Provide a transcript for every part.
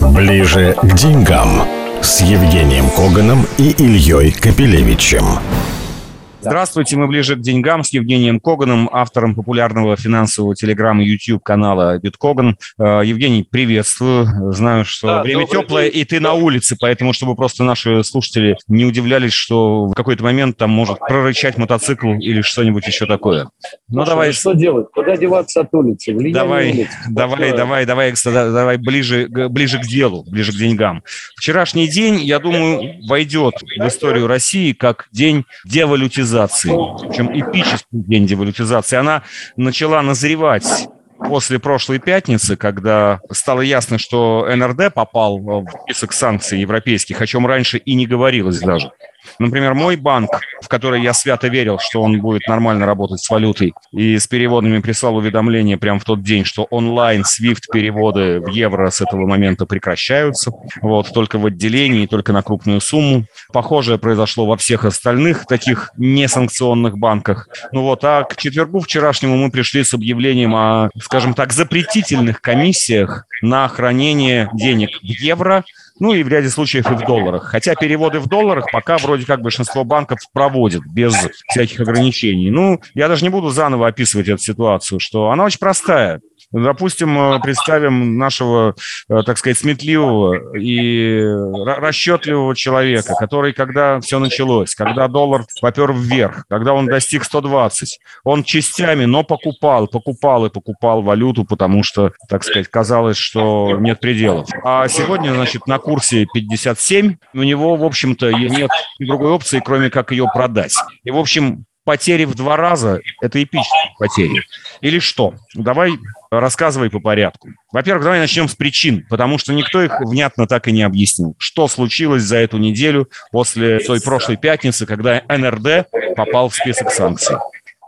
Ближе к деньгам с Евгением Коганом и Ильей Капелевичем. Здравствуйте, мы ближе к деньгам с Евгением Коганом, автором популярного финансового телеграмма YouTube канала Биткоган. Э, Евгений, приветствую. Знаю, что да, время теплое, день. и ты на улице, поэтому, чтобы просто наши слушатели не удивлялись, что в какой-то момент там может прорычать мотоцикл или что-нибудь еще такое. Ну, давай. Что делать? Куда деваться от улицы? Влияние давай, улицы. давай, давай, давай, давай, давай ближе, ближе к делу, ближе к деньгам. Вчерашний день, я думаю, войдет в историю России как день девалютизации девалютизации, причем эпический день девалютизации, она начала назревать после прошлой пятницы, когда стало ясно, что НРД попал в список санкций европейских, о чем раньше и не говорилось даже. Например, мой банк, в который я свято верил, что он будет нормально работать с валютой, и с переводами прислал уведомление прямо в тот день, что онлайн SWIFT переводы в евро с этого момента прекращаются. Вот, только в отделении, только на крупную сумму. Похожее произошло во всех остальных таких несанкционных банках. Ну вот, а к четвергу вчерашнему мы пришли с объявлением о, скажем так, запретительных комиссиях на хранение денег в евро ну и в ряде случаев и в долларах. Хотя переводы в долларах пока вроде как большинство банков проводят без всяких ограничений. Ну, я даже не буду заново описывать эту ситуацию, что она очень простая. Допустим, э, представим нашего, э, так сказать, сметливого и расчетливого человека, который, когда все началось, когда доллар попер вверх, когда он достиг 120, он частями, но покупал, покупал и покупал валюту, потому что, так сказать, казалось, что нет пределов. А сегодня, значит, на курсе 57, у него, в общем-то, нет другой опции, кроме как ее продать. И, в общем, потери в два раза – это эпические потери. Или что? Давай рассказывай по порядку. Во-первых, давай начнем с причин, потому что никто их внятно так и не объяснил. Что случилось за эту неделю после той прошлой пятницы, когда НРД попал в список санкций?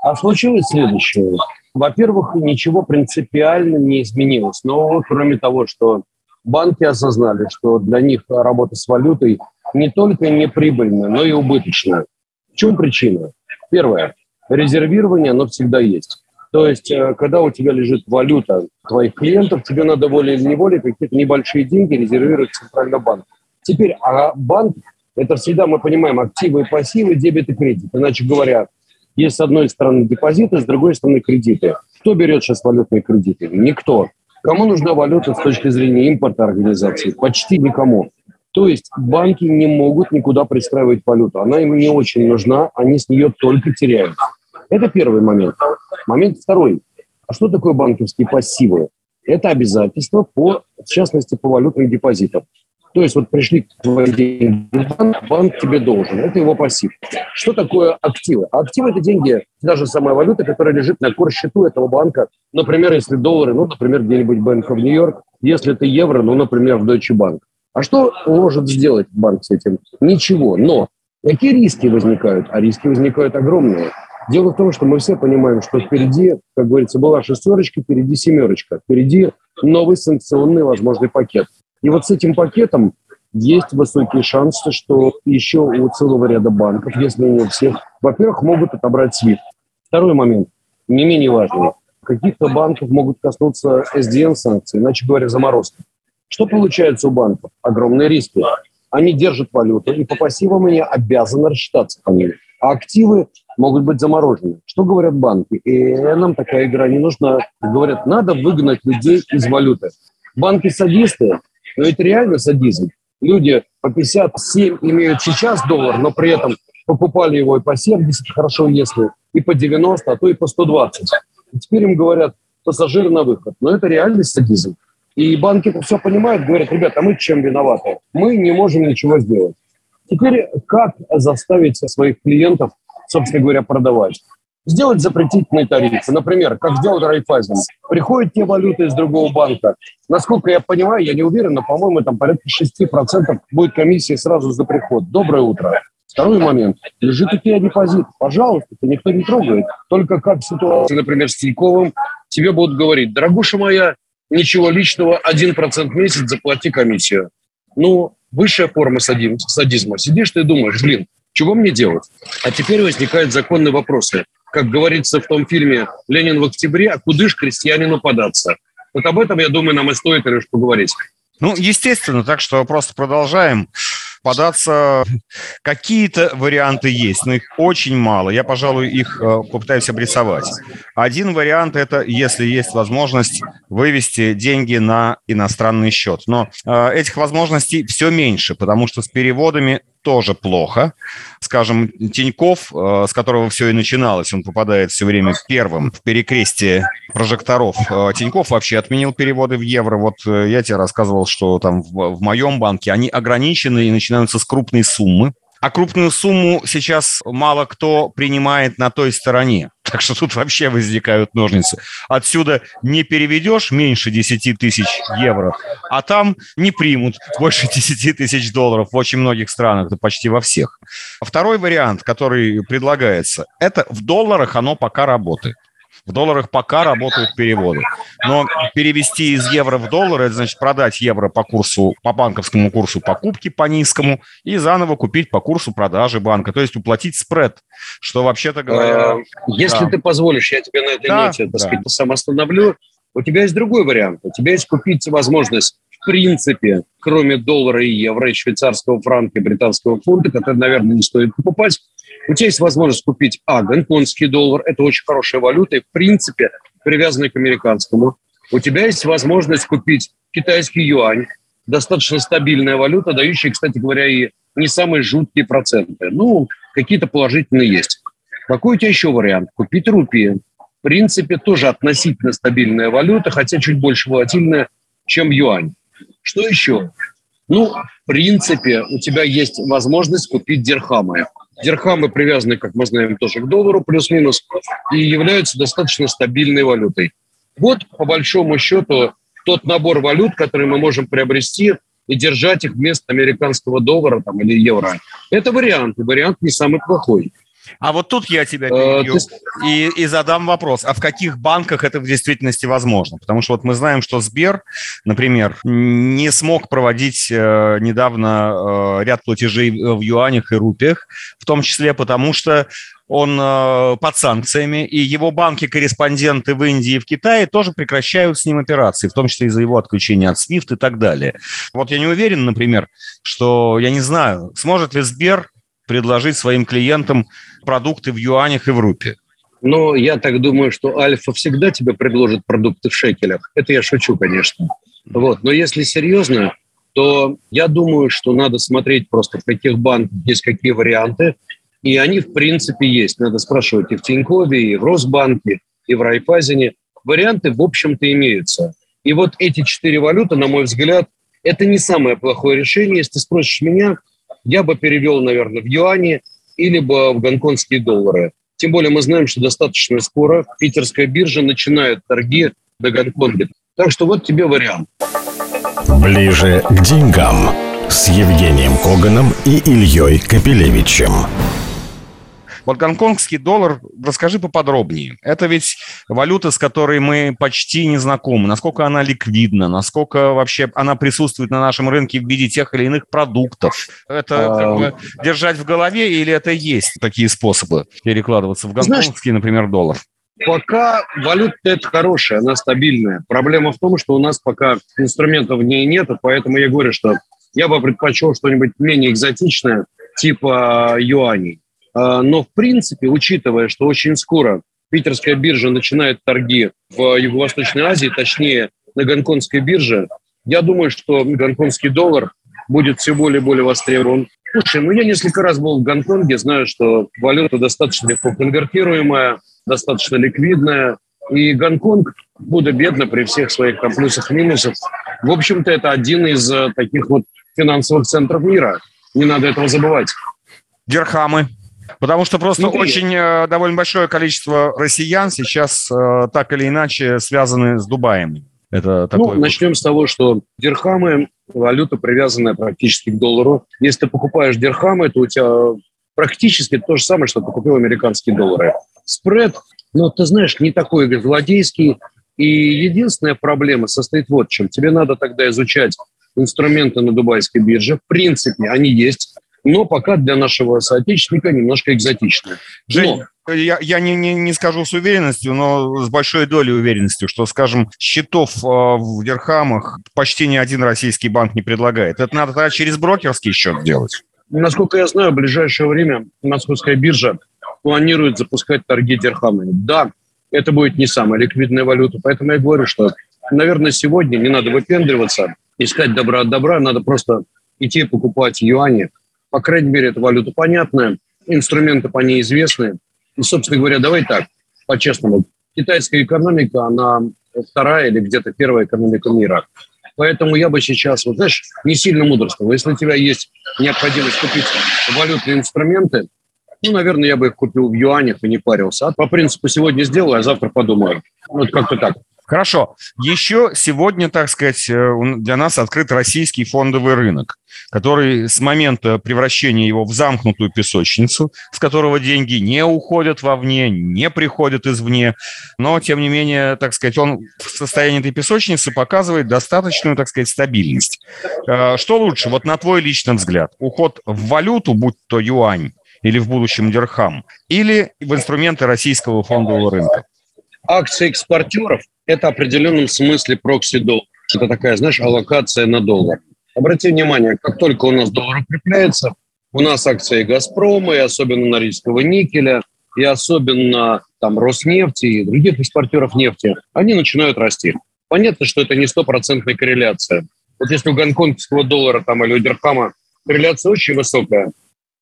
А случилось следующее. Во-первых, ничего принципиально не изменилось. Но кроме того, что банки осознали, что для них работа с валютой не только неприбыльна, но и убыточна. В чем причина? Первое. Резервирование, оно всегда есть. То есть, э, когда у тебя лежит валюта твоих клиентов, тебе надо волей или неволей какие-то небольшие деньги резервировать в Центральный банк. Теперь, а банк – это всегда, мы понимаем, активы и пассивы, дебет и кредит. Иначе говоря, есть с одной стороны депозиты, с другой стороны кредиты. Кто берет сейчас валютные кредиты? Никто. Кому нужна валюта с точки зрения импорта организации? Почти никому. То есть банки не могут никуда пристраивать валюту. Она им не очень нужна, они с нее только теряют. Это первый момент. Момент второй. А что такое банковские пассивы? Это обязательства, по, в частности, по валютным депозитам. То есть вот пришли твои деньги в банк, банк тебе должен. Это его пассив. Что такое активы? А активы – это деньги, даже самая валюта, которая лежит на кор-счету этого банка. Например, если доллары, ну, например, где-нибудь of New York. Если это евро, ну, например, в Deutsche Bank. А что может сделать банк с этим? Ничего. Но какие риски возникают? А риски возникают огромные. Дело в том, что мы все понимаем, что впереди, как говорится, была шестерочка, впереди семерочка, впереди новый санкционный возможный пакет. И вот с этим пакетом есть высокие шансы, что еще у целого ряда банков, если не у всех, во-первых, могут отобрать SWIFT. Второй момент, не менее важный. Каких-то банков могут коснуться SDN-санкций, иначе говоря, заморозки. Что получается у банков? Огромные риски. Они держат валюту, и по пассивам они обязаны рассчитаться по ним. А активы могут быть заморожены. Что говорят банки? И нам такая игра не нужна. Говорят, надо выгнать людей из валюты. Банки садисты, но это реально садизм. Люди по 57 имеют сейчас доллар, но при этом покупали его и по 70, хорошо если, и по 90, а то и по 120. И теперь им говорят, пассажиры на выход. Но это реальный садизм. И банки это все понимают, говорят, ребята, а мы чем виноваты? Мы не можем ничего сделать. Теперь как заставить своих клиентов, собственно говоря, продавать? Сделать запретительные тарифы. Например, как сделал Райфайзен. Приходят те валюты из другого банка. Насколько я понимаю, я не уверен, но, по-моему, там порядка 6% будет комиссия сразу за приход. Доброе утро. Второй момент. Лежит у тебя депозит. Пожалуйста, это никто не трогает. Только как ситуация, например, с Тиньковым, тебе будут говорить, дорогуша моя, ничего личного, 1% в месяц заплати комиссию. Ну, высшая форма садизма. Сидишь ты и думаешь, блин, чего мне делать? А теперь возникают законные вопросы. Как говорится в том фильме «Ленин в октябре», а куда ж крестьянину податься? Вот об этом, я думаю, нам и стоит лишь поговорить. Ну, естественно, так что просто продолжаем податься. Какие-то варианты есть, но их очень мало. Я, пожалуй, их э, попытаюсь обрисовать. Один вариант – это, если есть возможность вывести деньги на иностранный счет. Но э, этих возможностей все меньше, потому что с переводами тоже плохо. Скажем, Тиньков, э, с которого все и начиналось, он попадает все время первым в перекрестие прожекторов. Э, Тиньков вообще отменил переводы в евро. Вот э, я тебе рассказывал, что там в, в моем банке они ограничены и начинаются с крупной суммы. А крупную сумму сейчас мало кто принимает на той стороне. Так что тут вообще возникают ножницы. Отсюда не переведешь меньше 10 тысяч евро, а там не примут больше 10 тысяч долларов в очень многих странах, да почти во всех. Второй вариант, который предлагается, это в долларах оно пока работает. В долларах пока работают переводы. Но перевести из евро в доллары, это значит продать евро по курсу, по банковскому курсу покупки по низкому и заново купить по курсу продажи банка. То есть уплатить спред, что вообще-то говоря... А, если да. ты позволишь, я тебе на этой да, ноте, так да. сказать, сам остановлю. У тебя есть другой вариант. У тебя есть купить возможность в принципе, кроме доллара и евро, и швейцарского франка, и британского фунта, который, наверное, не стоит покупать, у тебя есть возможность купить А, гонконгский доллар, это очень хорошая валюта, и в принципе привязанная к американскому. У тебя есть возможность купить китайский юань, достаточно стабильная валюта, дающая, кстати говоря, и не самые жуткие проценты. Ну, какие-то положительные есть. Какой у тебя еще вариант? Купить рупии. В принципе, тоже относительно стабильная валюта, хотя чуть больше волатильная, чем юань. Что еще? Ну, в принципе, у тебя есть возможность купить дирхамы. Дирхамы привязаны, как мы знаем, тоже к доллару плюс-минус и являются достаточно стабильной валютой. Вот, по большому счету, тот набор валют, который мы можем приобрести и держать их вместо американского доллара там, или евро. Это вариант, и вариант не самый плохой. А вот тут я тебя э, перебью и, и задам вопрос. А в каких банках это в действительности возможно? Потому что вот мы знаем, что Сбер, например, не смог проводить э, недавно э, ряд платежей в юанях и рупиях, в том числе потому, что он э, под санкциями, и его банки-корреспонденты в Индии и в Китае тоже прекращают с ним операции, в том числе из-за его отключения от SWIFT и так далее. Вот я не уверен, например, что, я не знаю, сможет ли Сбер предложить своим клиентам продукты в юанях и в рупе? Но я так думаю, что Альфа всегда тебе предложит продукты в шекелях. Это я шучу, конечно. Вот. Но если серьезно, то я думаю, что надо смотреть просто, в каких банках есть какие варианты. И они, в принципе, есть. Надо спрашивать и в Тинькове, и в Росбанке, и в Райфазине. Варианты, в общем-то, имеются. И вот эти четыре валюты, на мой взгляд, это не самое плохое решение. Если ты спросишь меня, я бы перевел, наверное, в юани или бы в гонконгские доллары. Тем более мы знаем, что достаточно скоро питерская биржа начинает торги до Гонконга. Так что вот тебе вариант. Ближе к деньгам с Евгением Коганом и Ильей Капелевичем. Вот гонконгский доллар, расскажи поподробнее. Это ведь валюта, с которой мы почти не знакомы. Насколько она ликвидна, насколько вообще она присутствует на нашем рынке в виде тех или иных продуктов. Это как бы держать в голове или это есть такие способы перекладываться в гонконгский, например, доллар? Пока валюта это хорошая, она стабильная. Проблема в том, что у нас пока инструментов в ней нет, поэтому я говорю, что я бы предпочел что-нибудь менее экзотичное, типа юаней. А, но, в принципе, учитывая, что очень скоро питерская биржа начинает торги в Юго-Восточной Азии, точнее, на гонконгской бирже, я думаю, что гонконгский доллар будет все более и более востребован. Слушай, ну я несколько раз был в Гонконге, знаю, что валюта достаточно легко конвертируемая, достаточно ликвидная, и Гонконг будет бедно при всех своих плюсах и минусах. В общем-то, это один из э, таких вот финансовых центров мира. Не надо этого забывать. Дирхамы. Потому что просто Смотри. очень э, довольно большое количество россиян сейчас э, так или иначе связаны с Дубаем. Это ну, такой ну, начнем с того, что дирхамы – валюта, привязанная практически к доллару. Если ты покупаешь дирхамы, то у тебя практически то же самое, что ты купил американские доллары. Спред, ну, ты знаешь, не такой злодейский. И единственная проблема состоит вот в чем. Тебе надо тогда изучать инструменты на дубайской бирже. В принципе, они есть но пока для нашего соотечественника немножко экзотично. Жень, я, я не, не, не скажу с уверенностью, но с большой долей уверенности, что, скажем, счетов э, в дирхамах почти ни один российский банк не предлагает. Это надо тогда через брокерский счет делать. Насколько я знаю, в ближайшее время Московская биржа планирует запускать торги дирхамами. Да, это будет не самая ликвидная валюта, поэтому я говорю, что, наверное, сегодня не надо выпендриваться, искать добра от добра, надо просто идти покупать юани. По крайней мере, эта валюта понятная, инструменты по ней известны. И, собственно говоря, давай так, по-честному, китайская экономика, она вторая или где-то первая экономика мира. Поэтому я бы сейчас, вот знаешь, не сильно мудрствовал. Если у тебя есть необходимость купить валютные инструменты, ну, наверное, я бы их купил в юанях и не парился. А по принципу сегодня сделаю, а завтра подумаю. Вот как-то так. Хорошо. Еще сегодня, так сказать, э, для нас открыт российский фондовый рынок, который с момента превращения его в замкнутую песочницу, с которого деньги не уходят вовне, не приходят извне, но, тем не менее, так сказать, он в состоянии этой песочницы показывает достаточную, так сказать, стабильность. Э, что лучше, вот на твой личный взгляд, уход в валюту, будь то юань или в будущем дирхам, или в инструменты российского фондового рынка? Акции экспортеров это в определенном смысле прокси-доллар. Это такая, знаешь, аллокация на доллар. Обрати внимание, как только у нас доллар укрепляется, у нас акции «Газпрома», и особенно Норильского никеля, и особенно там Роснефти и других экспортеров нефти, они начинают расти. Понятно, что это не стопроцентная корреляция. Вот если у гонконгского доллара там, или у дирхама корреляция очень высокая,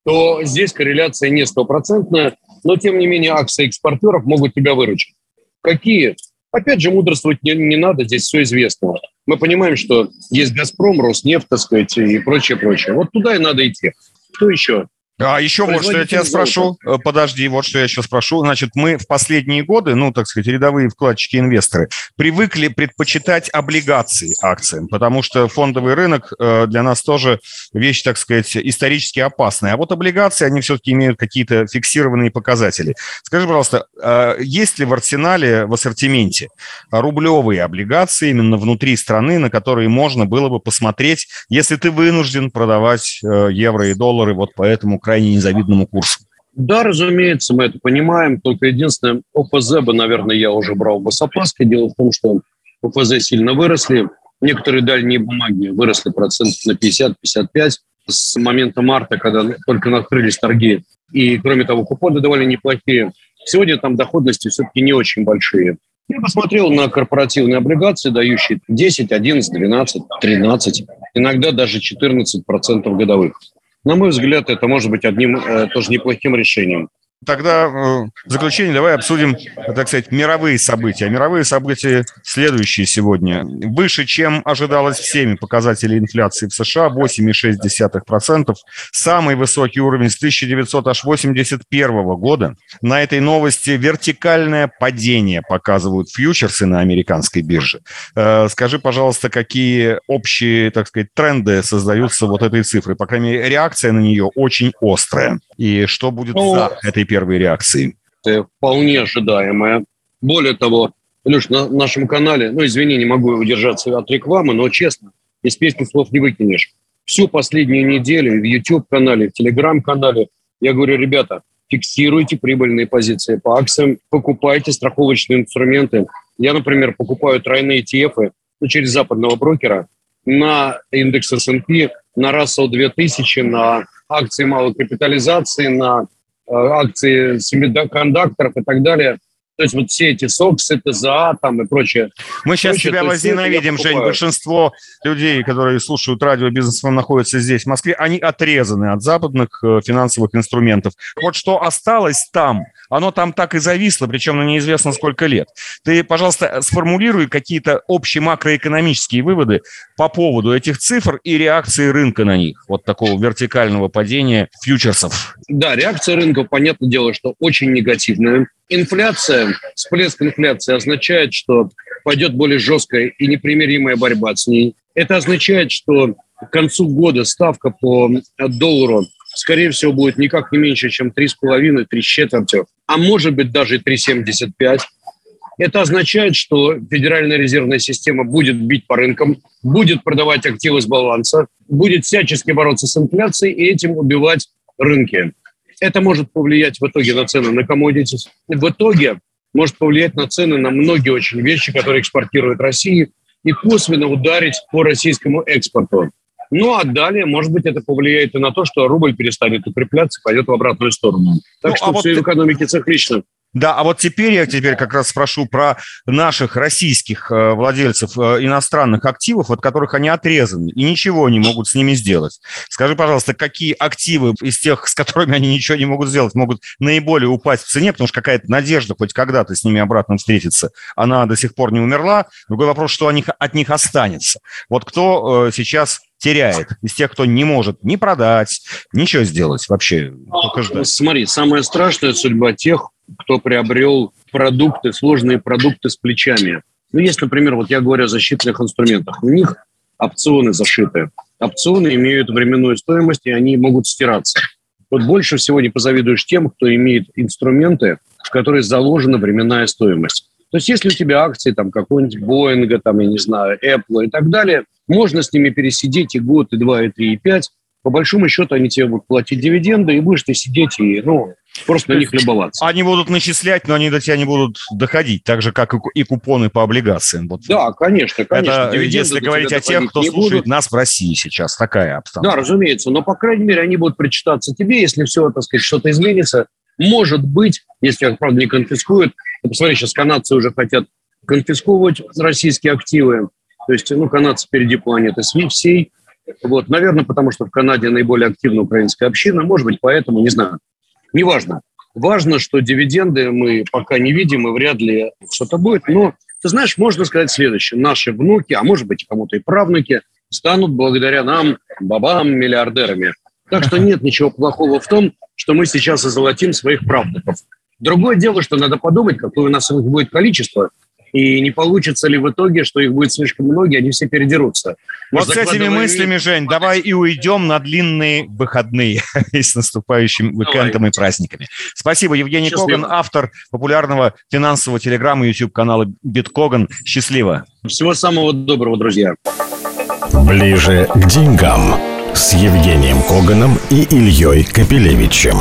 то здесь корреляция не стопроцентная, но тем не менее акции экспортеров могут тебя выручить. Какие? Опять же, мудрствовать не, не надо, здесь все известно. Мы понимаем, что есть «Газпром», «Роснефть», так сказать, и прочее, прочее. Вот туда и надо идти. Кто еще? А еще вот что я тебя спрошу, э, подожди, вот что я еще спрошу. Значит, мы в последние годы, ну, так сказать, рядовые вкладчики-инвесторы, привыкли предпочитать облигации акциям, потому что фондовый рынок э, для нас тоже вещь, так сказать, исторически опасная. А вот облигации, они все-таки имеют какие-то фиксированные показатели. Скажи, пожалуйста, э, есть ли в арсенале, в ассортименте рублевые облигации именно внутри страны, на которые можно было бы посмотреть, если ты вынужден продавать евро и доллары вот по этому крайне незавидному курсу. Да, разумеется, мы это понимаем. Только единственное, ОФЗ бы, наверное, я уже брал бы с опаской. Дело в том, что ОФЗ сильно выросли. Некоторые дальние бумаги выросли процентов на 50-55 с момента марта, когда только открылись торги. И, кроме того, купоны довольно неплохие. Сегодня там доходности все-таки не очень большие. Я посмотрел на корпоративные облигации, дающие 10, 11, 12, 13, иногда даже 14% годовых. На мой взгляд, это может быть одним э, тоже неплохим решением. Тогда э, в заключение давай обсудим, так сказать, мировые события. Мировые события следующие сегодня. Выше, чем ожидалось всеми показатели инфляции в США, 8,6%. Самый высокий уровень с 1981 года. На этой новости вертикальное падение показывают фьючерсы на американской бирже. Э, скажи, пожалуйста, какие общие, так сказать, тренды создаются вот этой цифрой? По крайней мере, реакция на нее очень острая. И что будет ну, за этой первой реакции? Это вполне ожидаемое. Более того, Илюш, на нашем канале, ну, извини, не могу удержаться от рекламы, но честно, из песни слов не выкинешь. Всю последнюю неделю в YouTube-канале, в Telegram-канале я говорю, ребята, фиксируйте прибыльные позиции по акциям, покупайте страховочные инструменты. Я, например, покупаю тройные ETF ну, через западного брокера на индекс S&P, на Russell 2000, на акции малой капитализации, на э, акции семикондукторов и так далее. То есть вот все эти СОКСы, ТЗА там и прочее. Мы сейчас прочее, тебя возненавидим, Жень. Большинство людей, которые слушают радио бизнесом, находятся здесь, в Москве, они отрезаны от западных э, финансовых инструментов. Вот что осталось там, оно там так и зависло, причем на неизвестно сколько лет. Ты, пожалуйста, сформулируй какие-то общие макроэкономические выводы по поводу этих цифр и реакции рынка на них, вот такого вертикального падения фьючерсов. Да, реакция рынка, понятное дело, что очень негативная Инфляция, всплеск инфляции означает, что пойдет более жесткая и непримиримая борьба с ней. Это означает, что к концу года ставка по доллару, скорее всего, будет никак не меньше, чем 3,5-3 с четвертью, а может быть даже 3,75. Это означает, что Федеральная резервная система будет бить по рынкам, будет продавать активы с баланса, будет всячески бороться с инфляцией и этим убивать рынки. Это может повлиять в итоге на цены на commodities. В итоге может повлиять на цены на многие очень вещи, которые экспортирует Россия, и косвенно ударить по российскому экспорту. Ну а далее, может быть, это повлияет и на то, что рубль перестанет укрепляться, пойдет в обратную сторону. Так ну, что а все вот... в экономике циклично. Да, а вот теперь я теперь как раз спрошу про наших российских э, владельцев э, иностранных активов, от которых они отрезаны и ничего не могут с ними сделать. Скажи, пожалуйста, какие активы из тех, с которыми они ничего не могут сделать, могут наиболее упасть в цене, потому что какая-то надежда хоть когда-то с ними обратно встретиться, она до сих пор не умерла. Другой вопрос, что от них останется. Вот кто э, сейчас теряет из тех, кто не может ни продать, ничего сделать вообще. Только ждать. Смотри, самая страшная судьба тех, кто приобрел продукты, сложные продукты с плечами. Ну, есть, например, вот я говорю о защитных инструментах. У них опционы зашиты. Опционы имеют временную стоимость, и они могут стираться. Вот больше всего не позавидуешь тем, кто имеет инструменты, в которые заложена временная стоимость. То есть если у тебя акции там какого-нибудь Боинга, там, я не знаю, Apple и так далее, можно с ними пересидеть и год, и два, и три, и пять. По большому счету они тебе будут платить дивиденды, и будешь ты сидеть и, ну, просто на них любоваться. Они будут начислять, но они до тебя не будут доходить, так же, как и купоны по облигациям. Вот. Да, конечно, конечно. Это если говорить о тех, кто слушает будут. нас в России сейчас, такая обстановка. Да, разумеется, но, по крайней мере, они будут причитаться тебе, если все, так сказать, что-то изменится. Может быть, если, правда, не конфискуют, ну, посмотри, сейчас канадцы уже хотят конфисковывать российские активы. То есть, ну, канадцы впереди планеты всей. Вот, наверное, потому что в Канаде наиболее активна украинская община. Может быть, поэтому, не знаю. Неважно. Важно, что дивиденды мы пока не видим, и вряд ли что-то будет. Но, ты знаешь, можно сказать следующее. Наши внуки, а может быть, кому-то и правнуки, станут благодаря нам, бабам, миллиардерами. Так что нет ничего плохого в том, что мы сейчас озолотим своих правнуков. Другое дело, что надо подумать, какое у нас их будет количество, и не получится ли в итоге, что их будет слишком много, и они все передерутся. Вот с этими мыслями, Жень, давай и уйдем на длинные выходные и с наступающим уикендом и праздниками. Спасибо, Евгений Счастливо. Коган, автор популярного финансового телеграмма YouTube-канала Биткоган. Счастливо. Всего самого доброго, друзья. Ближе к деньгам с Евгением Коганом и Ильей Капелевичем.